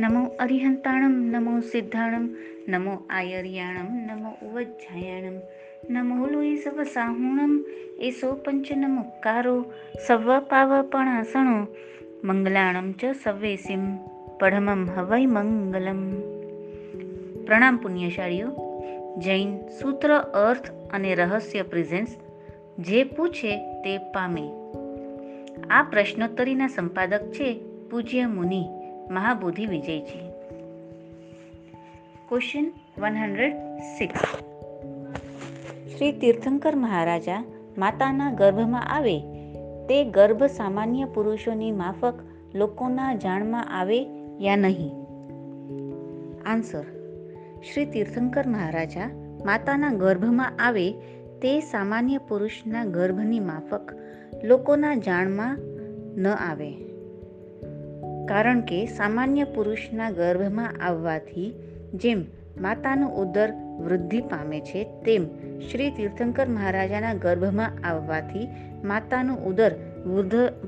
નમો અરિહંતાણમ નમો સિદ્ધાણમ નમો આયર્યાણમ નમો ઉવજ્જાયાણમ નમો લોહી સવ સાહુણમ એસો પંચનમુક્કારો સવ પાવપણાસણો મંગલાણમ ચ સવ્વેસિમ પડમમ હવૈ મંગલમ પ્રણામ પુણ્યશાળીઓ જૈન સૂત્ર અર્થ અને રહસ્ય પ્રેઝન્સ જે પૂછે તે પામે આ પ્રશ્નોત્તરીના સંપાદક છે પૂજ્ય Muni Mahabodhi Vijayji. Question one hundred six Shri Tirthankar Maharaja માતાના ગર્ભમાં આવે, તે ગર્ભ સામાન્ય પુરુષોની માફક લોકોના જાણમાં આવે યા નહીં? આન્સર શ્રી તીર્થંકર મહારાજા માતાના ગર્ભમાં આવે, તે સામાન્ય પુરુષના ગર્ભની માફક લોકોના જાણમાં ન આવે. કારણ કે સામાન્ય પુરુષના ગર્ભમાં આવવાથી જેમ માતાનું ઉદર વૃદ્ધિ પામે છે, તેમ શ્રી તીર્થંકર મહારાજાના ગર્ભમાં આવવાથી માતાનું ઉદર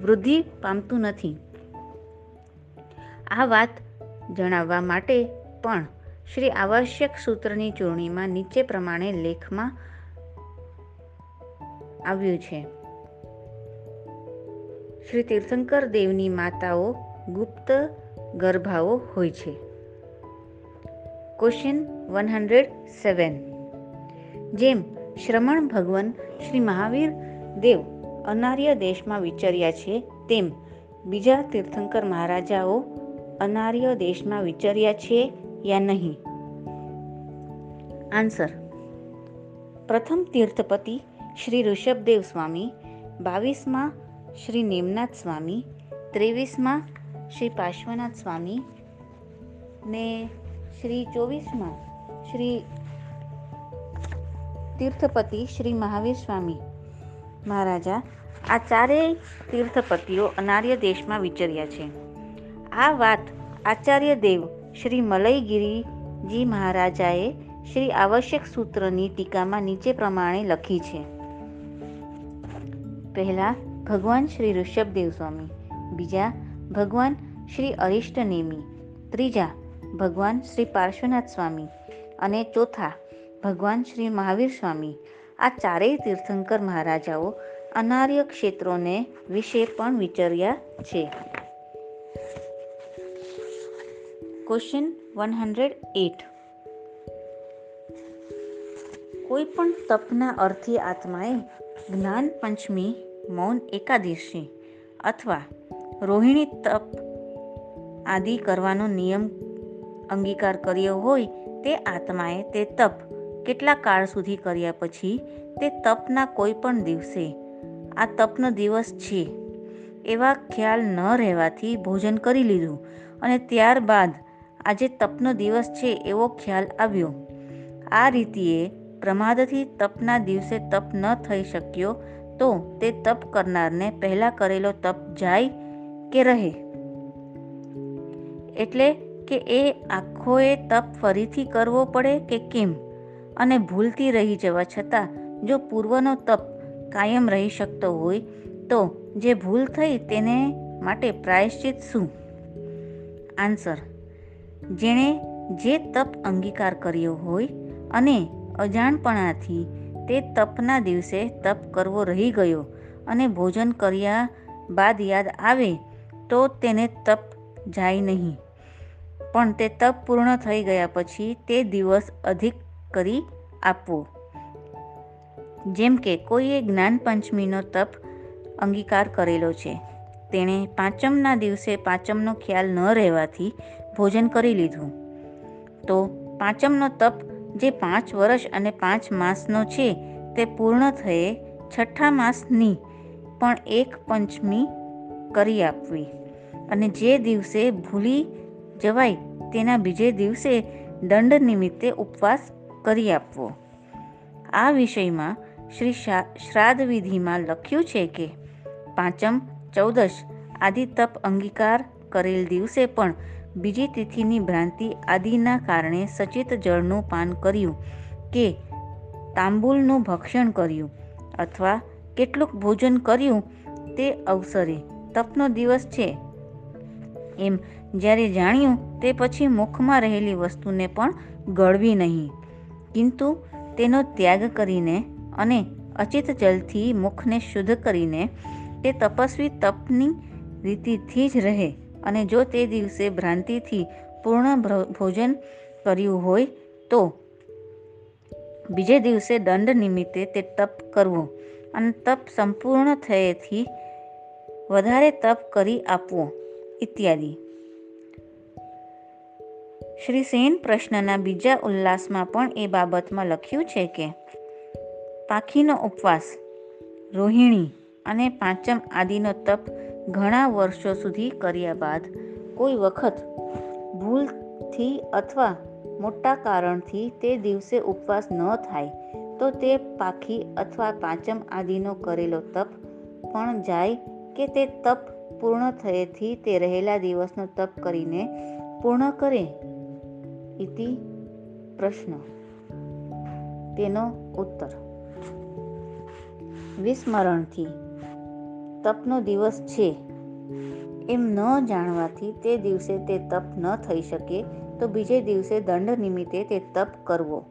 વૃદ્ધિ પામતું નથી. આ વાત જણાવવા માટે પણ શ્રી આવશ્યક સૂત્રની ચૂંટણીમાં નીચે પ્રમાણે લેખમાં આવ્યું છે. શ્રી તીર્થંકર દેવની માતાઓ ગુપ્ત ગર્ભાઓ હોય છે. ક્વેશ્ચન વન હંડ્રેડ સેવન જેમ શ્રમણ ભગવાન શ્રી મહાવીર દેવ અનાર્ય દેશમાં વિચર્યા છે, તેમ બીજા તીર્થંકર મહારાજાઓ અનાર્ય દેશમાં વિચર્યા છે યા નહીં? આન્સર પ્રથમ તીર્થપતિ શ્રી ઋષભદેવ સ્વામી, બાવીસમાં શ્રી નેમનાથ સ્વામી, ત્રેવીસમાં શ્રી પાર્શ્વનાથ સ્વામી ને શ્રી ચોવીસમાં શ્રી તીર્થપતિ શ્રી મહાવીર સ્વામી મહારાજા આ ચારેય તીર્થપતિઓ અનાર્ય દેશમાં વિચર્યા છે. આ વાત આચાર્ય દેવ શ્રી મલયગીરીજી મહારાજાએ શ્રી આવશ્યક સૂત્રની ટીકામાં નીચે પ્રમાણે લખી છે. પહેલા ભગવાન શ્રી ઋષભદેવ સ્વામી, બીજા ભગવાન શ્રી અરિષ્ટ નેમી. ત્રીજા, ભગવાન શ્રી પાર્શ્વનાથ સ્વામી. અને ચોથા, ભગવાન શ્રી મહાવીર સ્વામી. આ ચારેય તીર્થંકર મહારાજાઓ અનાર્ય ક્ષેત્રોને વિશે પણ વિચાર્યા છે. ક્વેશ્ચન વન હંડ્રેડ એટ કોઈ પણ તપના અર્થે આત્માએ જ્ઞાન પંચમી મૌન એકાદશી અથવા રોહિણી તપ આદિ કરવાનો નિયમ અંગીકાર કર્યો હોય તે આત્માએ તે તપ કેટલા કાળ સુધી કર્યા પછી તે તપના કોઈ પણ દિવસે. આ તપનો દિવસ છે. એવા ખ્યાલ ન રહેવાથી ભોજન કરી લીધું અને ત્યારબાદ આજે તપનો દિવસ છે એવો ખ્યાલ આવ્યો. આ રીતિએ પ્રમાદથી તપના દિવસે તપ ન થઈ શક્યો તો તે તપ કરનારને પહેલાં કરેલો તપ જાય કે રહે. એટલે કે એ આખોએ તપ ફરીથી કરવો પડે કે કેમ? અને ભૂલથી રહી જવા છતાં જો પૂર્વનો તપ કાયમ રહી શકતો હોય, તો જે ભૂલ થઈ તેને માટે પ્રાયશ્ચિત શું? આન્સર. જેણે જે તપ અંગીકાર કર્યો હોય અને અજાણપણાથી તે તપના દિવસે તપ કરવો રહી ગયો અને ભોજન કર્યા બાદ યાદ આવે તો તેને તપ જાય નહીં. પણ તે તપ પૂર્ણ થઈ ગયા પછી તે દિવસ અધિક કરી આપવો. જેમ કે કોઈએ જ્ઞાન પંચમીનો તપ અંગીકાર કરેલો છે. તેણે પાંચમના દિવસે પાંચમનો ખ્યાલ ન રહેવાથી ભોજન કરી લીધું. તો પાંચમનો તપ જે પાંચ વર્ષ અને પાંચ માસનો છે તે પૂર્ણ થયે છઠ્ઠા માસની પણ એક પંચમી કરી આપવી. અને જે દિવસે ભૂલી જવાય તેના બીજે દિવસે દંડ નિમિત્તે ઉપવાસ કરી આપવો. આ વિષયમાં શ્રી શ્રાદ્ધ વિધિમાં લખ્યું છે કે પાંચમ ચૌદશ આદિ તપ અંગીકાર કરેલ દિવસે પણ બીજી તિથિની ભ્રાંતિ આદિના કારણે સચિત જળનું પાન કર્યું કે તાંબુલનું ભક્ષણ કર્યું અથવા કેટલુંક ભોજન કર્યું તે અવસરે તપનો દિવસ છે. એમ જ્યારે જાણ્યું તે પછી મુખમાં રહેલી વસ્તુને પણ ગળવી નહીં. કિંતુ તેનો ત્યાગ કરીને અને અચિત જલથી મુખને શુદ્ધ કરીને તે તપસ્વી તપની રીતિથી જ રહે અને જો તે દિવસે ભ્રાંતિથી પૂર્ણ ભોજન કર્યું હોય તો બીજે દિવસે દંડ નિમિત્તે તે તપ કરવો અને તપ સંપૂર્ણ થયેથી વધારે તપ કરી આપવો. ઇત્યાદિ. શ્રી સેન પ્રશ્નના બીજા ઉલ્લાસમાં પણ એ બાબતમાં લખ્યું છે કે, પાખીનો ઉપવાસ, રોહિણી અને પાંચમ આદિનો તપ ઘણા વર્ષો સુધી કર્યા બાદ કોઈ વખત ભૂલથી અથવા મોટા કારણથી તે દિવસે ઉપવાસ ન થાય, તો તે પાખી અથવા પાંચમ આદિનો કરેલો તપ પણ જાય કે તે તપ પૂર્ણ થયેથી તે રહેલા દિવસનો તપ કરીને પૂર્ણ કરે ઇતિ પ્રશ્ન. તેનો ઉત્તર. વિસ્મરણથી તપનો દિવસ છે. એમ ન જાણવાથી તે દિવસે તે તપ ન થઈ શકે તો બીજે દિવસે દંડ નિમિત્તે તે તપ કરવો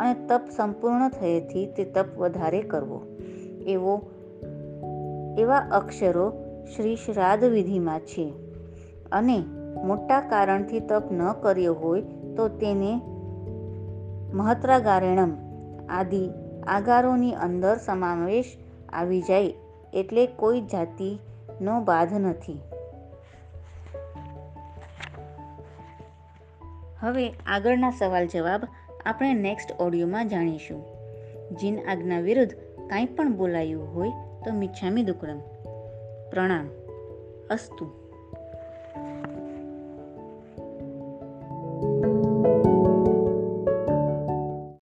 અને તપ સંપૂર્ણ થયેથી તે તપ વધારે કરવો. એવો, એવા અક્ષરો શ્રી શ્રાદ્ધ વિધિમાં છે. અને મોટા કારણથી તપ ન કર્યો હોય તો તેને મહત્રાગારેણમ આદિ આગારોની અંદર સમાવેશ આવી જાય એટલે કોઈ જાતિનો બાધ નથી. હવે આગળના સવાલ જવાબ આપણે નેક્સ્ટ ઓડિયોમાં જાણીશું. જીન આજ્ઞા વિરુદ્ધ કાંઈ પણ બોલાયું હોય તો મિચ્છામી દુક્કડમ પ્રણામ અસ્તુ